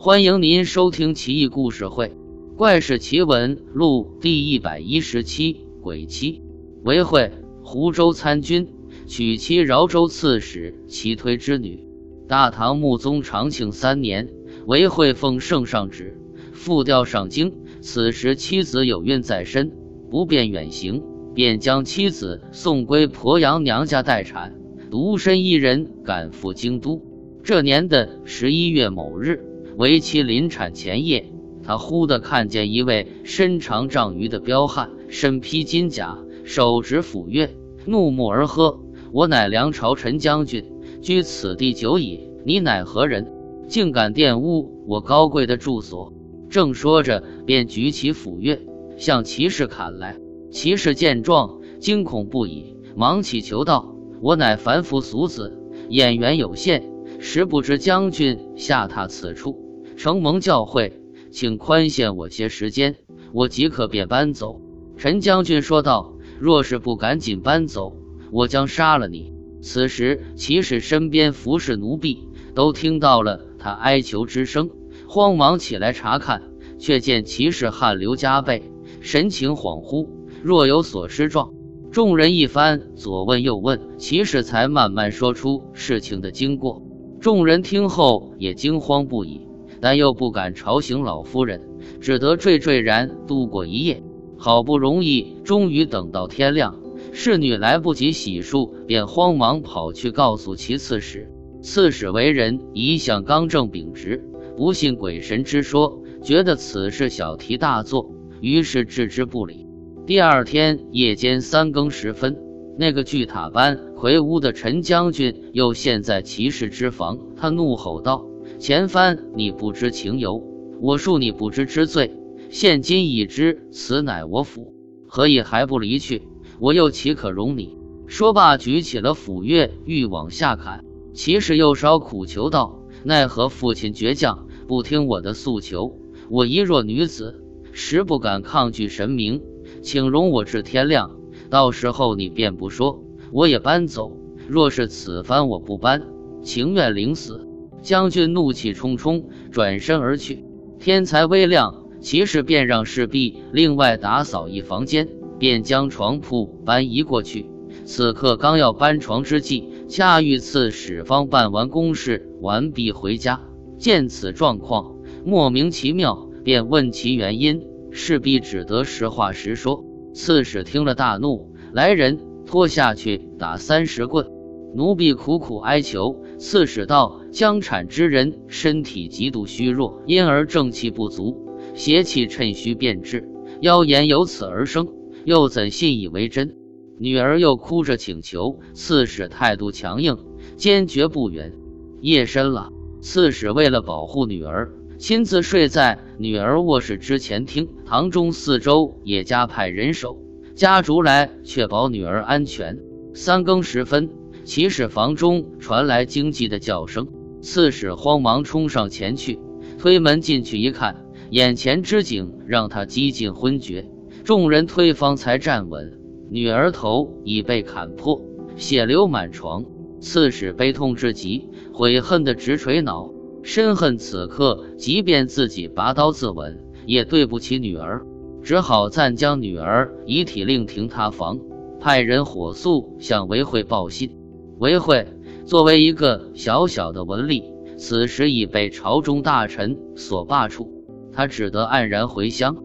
欢迎您收听《奇异故事会·怪事奇闻录》第一百一十七鬼妻。韦惠，湖州参军，娶妻饶州刺史齐推之女。大唐穆宗长庆三年，韦惠奉圣上旨，复调上京。此时妻子有孕在身，不便远行，便将妻子送归鄱阳娘家待产，独身一人赶赴京都。这年的十一月某日。为其临产前夜，他忽地看见一位身长丈余的彪悍，身披金甲，手执斧钺，怒目而喝：“我乃梁朝陈将军，居此地久矣。你乃何人？竟敢玷污我高贵的住所！”正说着，便举起斧钺向骑士砍来。骑士见状，惊恐不已，忙乞求道：“我乃凡夫俗子，眼缘有限，实不知将军下榻此处。”承蒙教诲，请宽限我些时间，我即刻便搬走。”陈将军说道。“若是不赶紧搬走，我将杀了你。”此时，骑士身边服侍奴婢都听到了他哀求之声，慌忙起来查看，却见骑士汗流浃背，神情恍惚，若有所失状。众人一番左问右问，骑士才慢慢说出事情的经过。众人听后也惊慌不已。但又不敢吵醒老夫人，只得惴惴然度过一夜。好不容易，终于等到天亮，侍女来不及洗漱，便慌忙跑去告诉其刺史。刺史为人一向刚正秉直，不信鬼神之说，觉得此事小题大做，于是置之不理。第二天夜间三更时分，那个巨塔般魁梧的陈将军又陷在骑士之房，他怒吼道。前番你不知情由，我恕你不知之罪。现今已知此乃我府，何以还不离去？我又岂可容你？说罢，举起了斧钺，欲往下砍。骑士又稍苦求道：“奈何父亲倔强，不听我的诉求？我一弱女子，实不敢抗拒神明，请容我至天亮。到时候你便不说，我也搬走。若是此番我不搬，情愿领死。”将军怒气冲冲，转身而去。天才微亮，骑士便让侍婢另外打扫一房间，便将床铺搬移过去。此刻刚要搬床之际，恰遇刺史方办完公事完毕回家，见此状况，莫名其妙，便问其原因。侍婢只得实话实说。刺史听了大怒，来人拖下去打三十棍。奴婢苦苦哀求。刺史道：“将产之人身体极度虚弱，因而正气不足，邪气趁虚变质，妖言由此而生，又怎信以为真？”女儿又哭着请求，刺史态度强硬，坚决不允。夜深了，刺史为了保护女儿，亲自睡在女儿卧室之前厅。堂中四周也加派人手，家竹来确保女儿安全。三更时分。起始房中传来惊悸的叫声，刺史慌忙冲上前去，推门进去一看，眼前之景让他几近昏厥。众人推方才站稳，女儿头已被砍破，血流满床。刺史悲痛至极，悔恨的直捶脑，深恨此刻即便自己拔刀自刎，也对不起女儿，只好暂将女儿遗体另停他房，派人火速向韦惠报信。韦惠作为一个小小的文吏，此时已被朝中大臣所罢黜，他只得黯然回乡。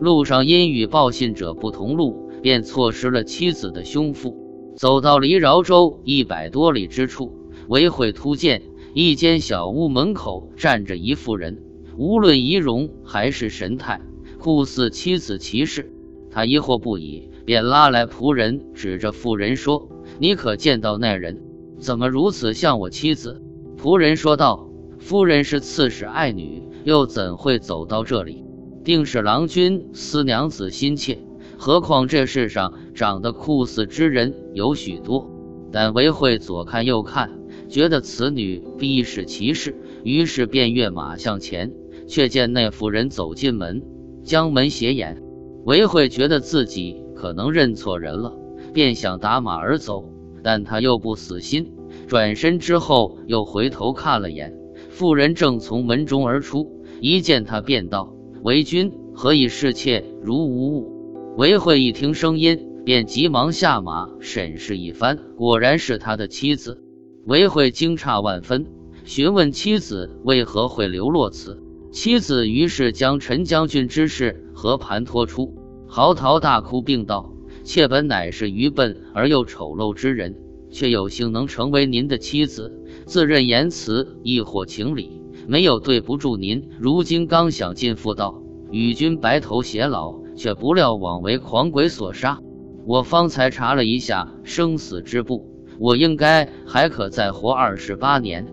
路上因与报信者不同路，便错失了妻子的胸腹。走到离饶州一百多里之处，韦惠突见一间小屋门口站着一妇人，无论仪容还是神态，酷似妻子骑士。他疑惑不已，便拉来仆人，指着妇人说。你可见到那人？怎么如此像我妻子？仆人说道：“夫人是刺史爱女，又怎会走到这里？定是郎君思娘子心切。何况这世上长得酷似之人有许多。”但韦惠左看右看，觉得此女必是骑士，于是便跃马向前。却见那妇人走进门，将门斜掩。韦惠觉得自己可能认错人了。便想打马而走，但他又不死心，转身之后又回头看了眼，妇人正从门中而出，一见他便道：“为君何以视妾如无物？”韦慧一听声音，便急忙下马审视一番，果然是他的妻子。韦慧惊诧万分，询问妻子为何会流落此。妻子于是将陈将军之事和盘托出，嚎啕大哭，并道：“妾本乃是愚笨而又丑陋之人，却有幸能成为您的妻子，自认言辞亦或情理，没有对不住您。如今刚想进妇道，与君白头偕老。”却不料枉为狂鬼所杀。我方才查了一下生死之簿，我应该还可再活二十八年，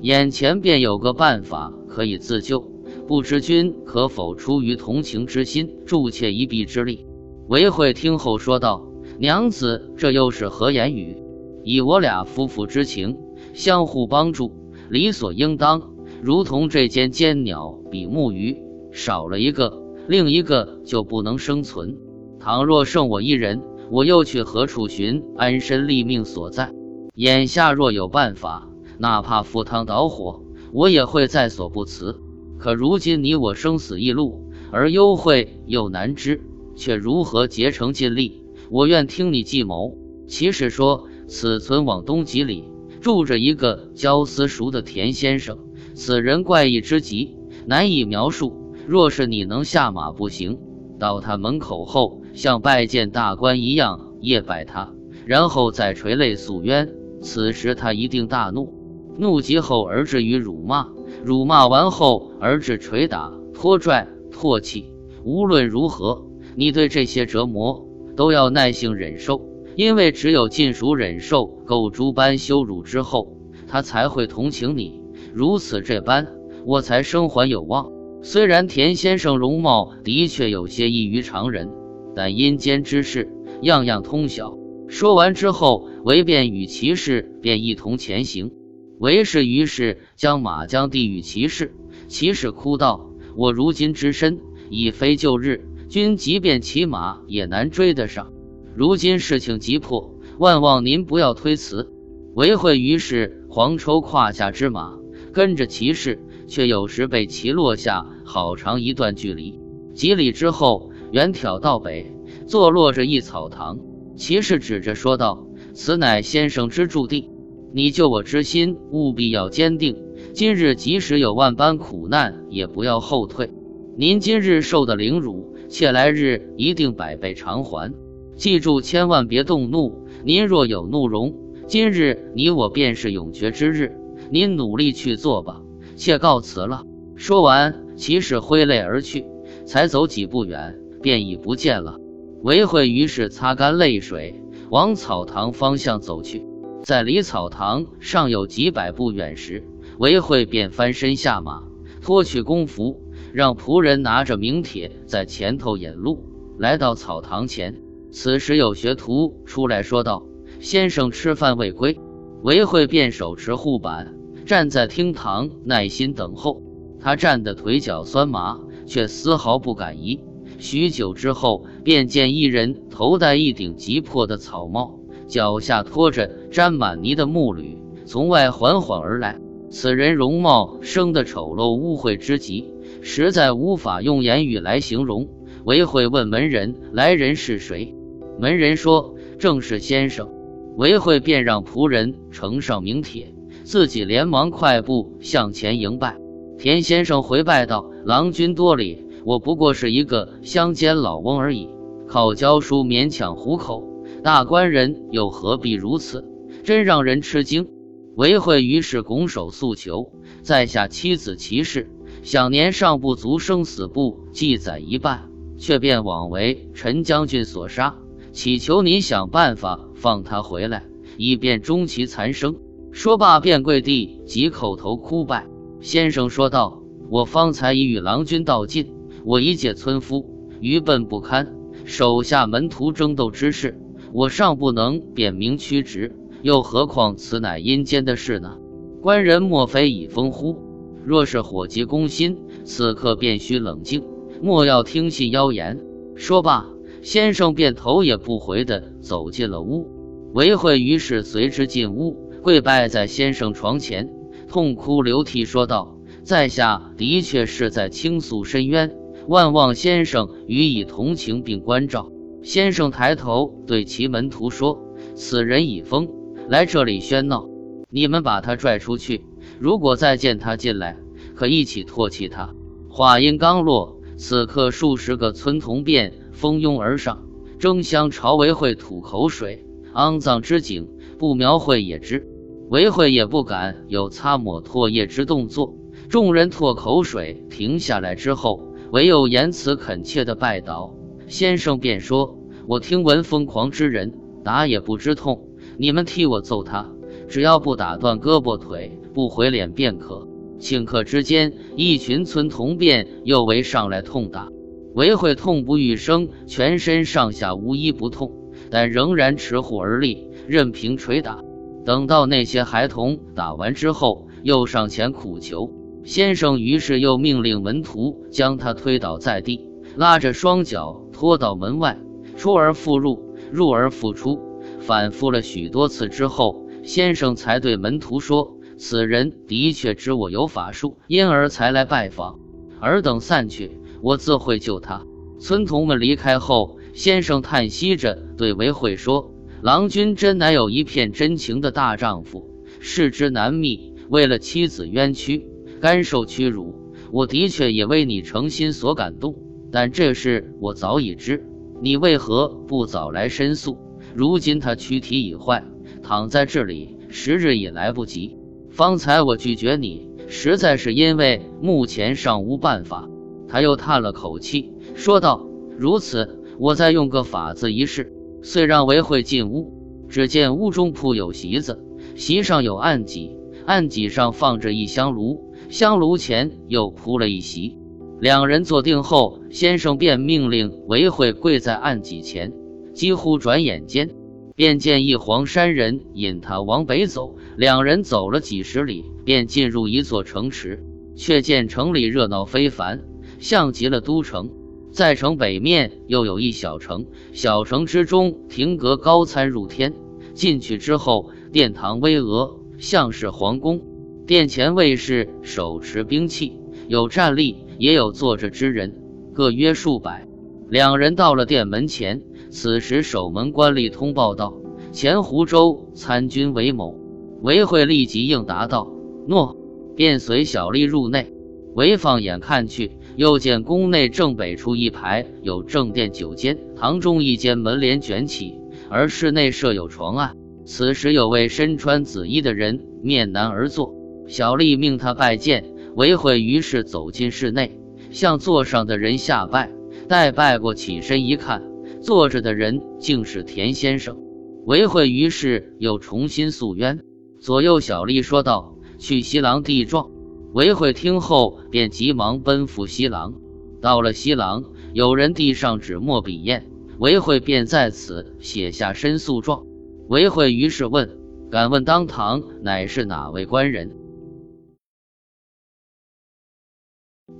眼前便有个办法可以自救，不知君可否出于同情之心，助妾一臂之力？韦慧听后说道：“娘子，这又是何言语？以我俩夫妇之情，相互帮助，理所应当。如同这间尖鸟比目鱼，少了一个。”另一个就不能生存。倘若剩我一人，我又去何处寻安身立命所在？眼下若有办法，哪怕赴汤蹈火，我也会在所不辞。可如今你我生死一路，而幽会又难知，却如何竭诚尽力？我愿听你计谋。骑士说：“此村往东几里，住着一个教私塾的田先生，此人怪异之极，难以描述。”若是你能下马步行到他门口后，像拜见大官一样谒拜他，然后再垂泪诉冤，此时他一定大怒，怒极后而至于辱骂，辱骂完后而至捶打、拖拽、唾弃。无论如何，你对这些折磨都要耐性忍受，因为只有尽数忍受狗猪般羞辱之后，他才会同情你。如此这般，我才生还有望。虽然田先生容貌的确有些异于常人，但阴间之事样样通晓。说完之后，韦便与骑士便一同前行。韦氏于是将马缰递与骑士，骑士哭道：“我如今之身已非旧日，君即便骑马也难追得上。如今事情急迫，万望您不要推辞。”韦慧于是黄抽胯下之马，跟着骑士。却有时被骑落下好长一段距离，几里之后，远眺到北，坐落着一草堂。骑士指着说道：“此乃先生之驻地，你救我之心务必要坚定。今日即使有万般苦难，也不要后退。您今日受的凌辱，且来日一定百倍偿还。记住，千万别动怒。您若有怒容，今日你我便是永绝之日。您努力去做吧。”妾告辞了。说完，骑士挥泪而去，才走几步远，便已不见了。韦慧于是擦干泪水，往草堂方向走去。在离草堂尚有几百步远时，韦慧便翻身下马，脱去工服，让仆人拿着名帖在前头引路，来到草堂前。此时有学徒出来说道：“先生吃饭未归。”韦慧便手持护板。站在厅堂，耐心等候。他站得腿脚酸麻，却丝毫不敢移。许久之后，便见一人头戴一顶极破的草帽，脚下拖着沾满泥的木履，从外缓缓而来。此人容貌生得丑陋污秽之极，实在无法用言语来形容。韦慧问门人：“来人是谁？”门人说：“正是先生。”韦慧便让仆人呈上名帖。自己连忙快步向前迎拜，田先生回拜道：“郎君多礼，我不过是一个乡间老翁而已，靠教书勉强糊口。大官人又何必如此？真让人吃惊。”韦慧于是拱手诉求：“在下妻子齐氏，享年尚不足生死簿记载一半，却便枉为陈将军所杀，祈求您想办法放他回来，以便终其残生。”说罢，便跪地，即叩头哭拜。先生说道：“我方才已与郎君道尽，我一介村夫，愚笨不堪，手下门徒争斗之事，我尚不能辨明曲直，又何况此乃阴间的事呢？官人莫非已疯乎？若是火急攻心，此刻便需冷静，莫要听信妖言。”说罢，先生便头也不回地走进了屋。韦慧于是随之进屋。跪拜在先生床前，痛哭流涕说道：“在下的确是在倾诉深渊，万望先生予以同情并关照。”先生抬头对其门徒说：“此人已疯，来这里喧闹，你们把他拽出去。如果再见他进来，可一起唾弃他。”话音刚落，此刻数十个村童便蜂拥而上，争相朝韦慧吐口水。肮脏之景，不描绘也知。韦慧也不敢有擦抹唾液之动作。众人唾口水停下来之后，唯有言辞恳切的拜倒。先生便说：“我听闻疯狂之人打也不知痛，你们替我揍他，只要不打断胳膊腿，不毁脸便可。”顷刻之间，一群村童便又围上来痛打。韦慧痛不欲生，全身上下无一不痛，但仍然持护而立，任凭捶打。等到那些孩童打完之后，又上前苦求先生，于是又命令门徒将他推倒在地，拉着双脚拖到门外，出而复入，入而复出，反复了许多次之后，先生才对门徒说：“此人的确知我有法术，因而才来拜访。尔等散去。”我自会救他。村童们离开后，先生叹息着对韦慧说：“郎君真乃有一片真情的大丈夫，世之难觅。为了妻子冤屈，甘受屈辱，我的确也为你诚心所感动。但这事我早已知，你为何不早来申诉？如今他躯体已坏，躺在这里，时日已来不及。方才我拒绝你，实在是因为目前尚无办法。”他又叹了口气，说道：“如此，我再用个法子一试。”遂让韦慧进屋。只见屋中铺有席子，席上有案几，案几上放着一香炉，香炉前又铺了一席。两人坐定后，先生便命令韦慧跪在案几前。几乎转眼间，便见一黄山人引他往北走。两人走了几十里，便进入一座城池，却见城里热闹非凡。像极了都城，在城北面又有一小城，小城之中亭阁高参入天。进去之后，殿堂巍峨，像是皇宫。殿前卫士手持兵器，有站立，也有坐着之人，各约数百。两人到了殿门前，此时守门官吏通报道：“前湖州参军韦某。”韦慧立即应答道：“诺。”便随小吏入内。韦放眼看去。又见宫内正北处一排有正殿九间，堂中一间门帘卷起，而室内设有床案。此时有位身穿紫衣的人面南而坐，小吏命他拜见。韦慧于是走进室内，向座上的人下拜。待拜过，起身一看，坐着的人竟是田先生。韦慧于是又重新诉冤。左右小吏说道：“去西廊递状。”韦慧听后，便急忙奔赴西廊。到了西廊，有人递上纸墨笔砚，韦慧便在此写下申诉状。韦慧于是问：“敢问当堂乃是哪位官人？”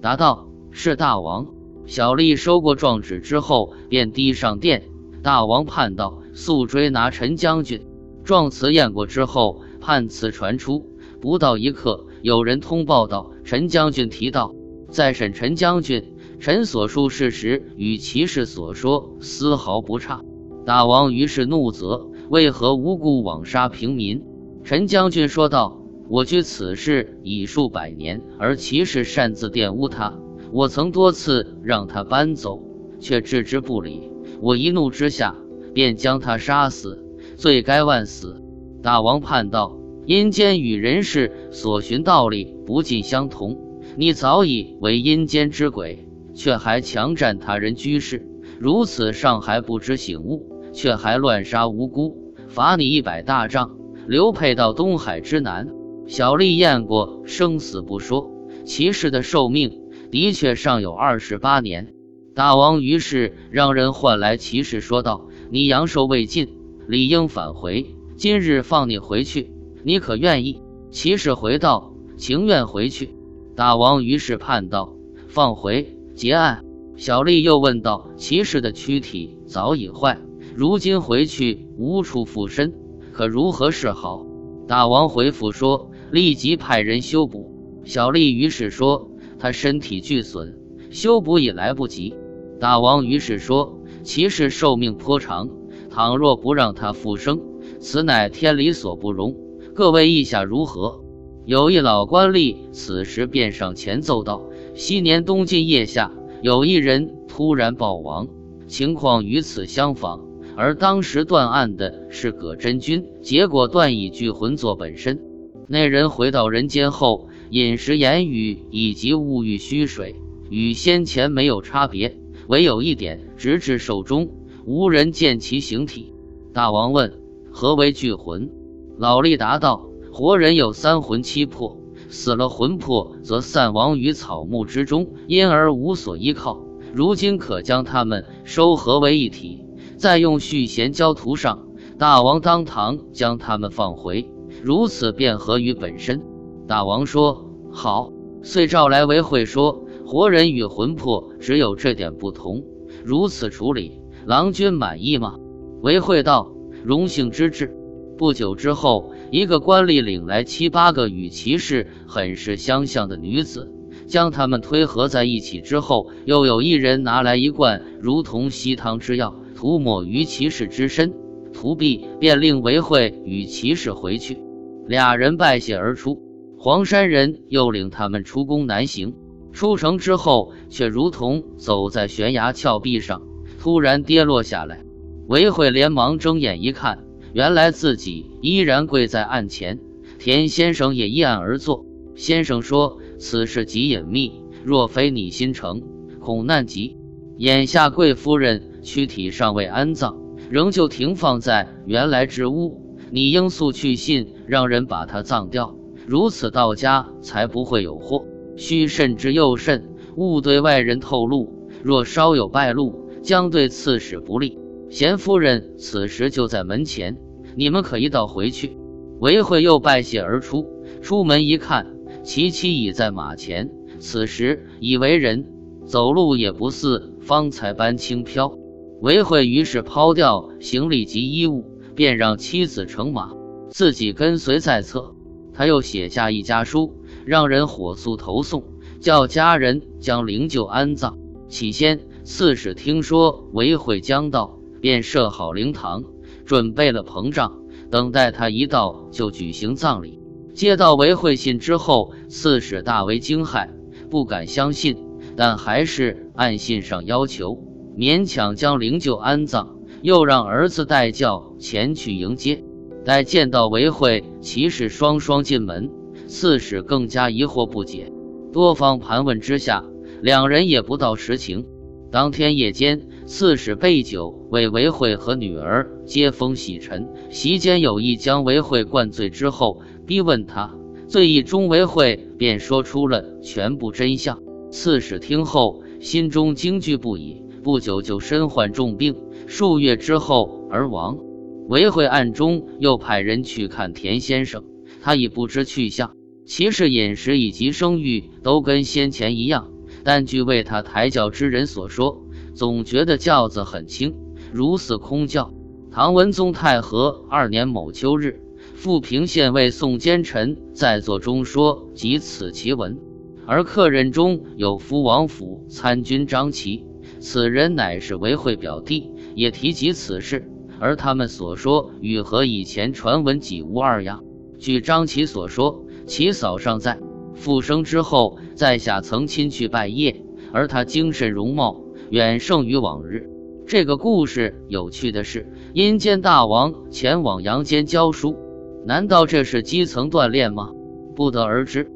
答道：“是大王。”小吏收过状纸之后，便递上殿。大王判道：“速追拿陈将军。”状词验过之后，判词传出。不到一刻。有人通报道：“陈将军提到，再审陈将军，陈所述事实与骑士所说丝毫不差。”大王于是怒责：“为何无故枉杀平民？”陈将军说道：“我居此事已数百年，而骑士擅自玷污他，我曾多次让他搬走，却置之不理。我一怒之下，便将他杀死，罪该万死。”大王判道。阴间与人世所寻道理不尽相同，你早已为阴间之鬼，却还强占他人居室，如此尚还不知醒悟，却还乱杀无辜，罚你一百大杖，流配到东海之南。小吏验过，生死不说，骑士的寿命的确尚有二十八年。大王于是让人唤来骑士，说道：“你阳寿未尽，理应返回，今日放你回去。”你可愿意？骑士回道：“情愿回去。”大王于是判道：“放回，结案。”小吏又问道：“骑士的躯体早已坏，如今回去无处附身，可如何是好？”大王回复说：“立即派人修补。小丽于是说：“他身体俱损，修补已来不及。”大王于是说：“其士寿命颇长，倘若不让他复生，此乃天理所不容。各位意下如何？”有一老官吏此时便上前奏道：“昔年冬尽夜下，有一人突然暴亡，情况与此相仿。而当时断案的是葛真君，结果断以聚魂作本身。那人回到人间后。”饮食言语以及物欲虚水，与先前没有差别，唯有一点，直至寿终，无人见其形体。大王问：“何为聚魂？”老吏答道：“活人有三魂七魄，死了魂魄则散亡于草木之中，因而无所依靠。如今可将他们收合为一体，再用续弦胶涂上。大王当堂将他们放回，如此便合于本身。”大王说：“好。”遂召来韦慧说：“活人与魂魄只有这点不同，如此处理，郎君满意吗？”韦慧道：“荣幸之至。”不久之后，一个官吏领来七八个与骑士很是相像的女子，将他们推合在一起之后，又有一人拿来一罐如同稀汤之药，涂抹于骑士之身。涂毕，便令韦慧与骑士回去。俩人拜谢而出。黄山人又领他们出宫南行，出城之后，却如同走在悬崖峭壁上，突然跌落下来。韦慧连忙睁眼一看，原来自己依然跪在案前。田先生也依案而坐。先生说：“此事极隐秘，若非你心诚，恐难及。眼下贵夫人躯体尚未安葬，仍旧停放在原来之屋，你应速去信，让人把她葬掉。”如此到家才不会有祸，须慎之又慎，勿对外人透露。若稍有败露，将对刺史不利。贤夫人此时就在门前，你们可一道回去。韦慧又拜谢而出，出门一看，其妻已在马前。此时已为人，走路也不似方才般轻飘。韦慧于是抛掉行李及衣物，便让妻子乘马，自己跟随在侧。他又写下一家书，让人火速投送，叫家人将灵柩安葬。起先，刺史听说韦会将到，便设好灵堂，准备了膨胀，等待他一到就举行葬礼。接到韦会信之后，刺史大为惊骇，不敢相信，但还是按信上要求，勉强将灵柩安葬，又让儿子带轿前去迎接。待见到韦慧，骑士双双进门，刺史更加疑惑不解。多方盘问之下，两人也不道实情。当天夜间，刺史备酒为韦慧和女儿接风洗尘，席间有意将韦慧灌醉之后，逼问他醉意中，韦慧便说出了全部真相。刺史听后，心中惊惧不已，不久就身患重病，数月之后而亡。韦慧暗中又派人去看田先生，他已不知去向。其实饮食以及声誉都跟先前一样，但据为他抬轿之人所说，总觉得轿子很轻，如似空轿。唐文宗太和二年某秋日，富平县尉宋奸臣在座中说及此奇闻，而客人中有福王府参军张琪，此人乃是韦慧表弟，也提及此事。而他们所说与和以前传闻几无二样。据张琪所说，其嫂尚在复生之后，在下曾亲去拜谒，而他精神容貌远胜于往日。这个故事有趣的是，阴间大王前往阳间教书，难道这是基层锻炼吗？不得而知。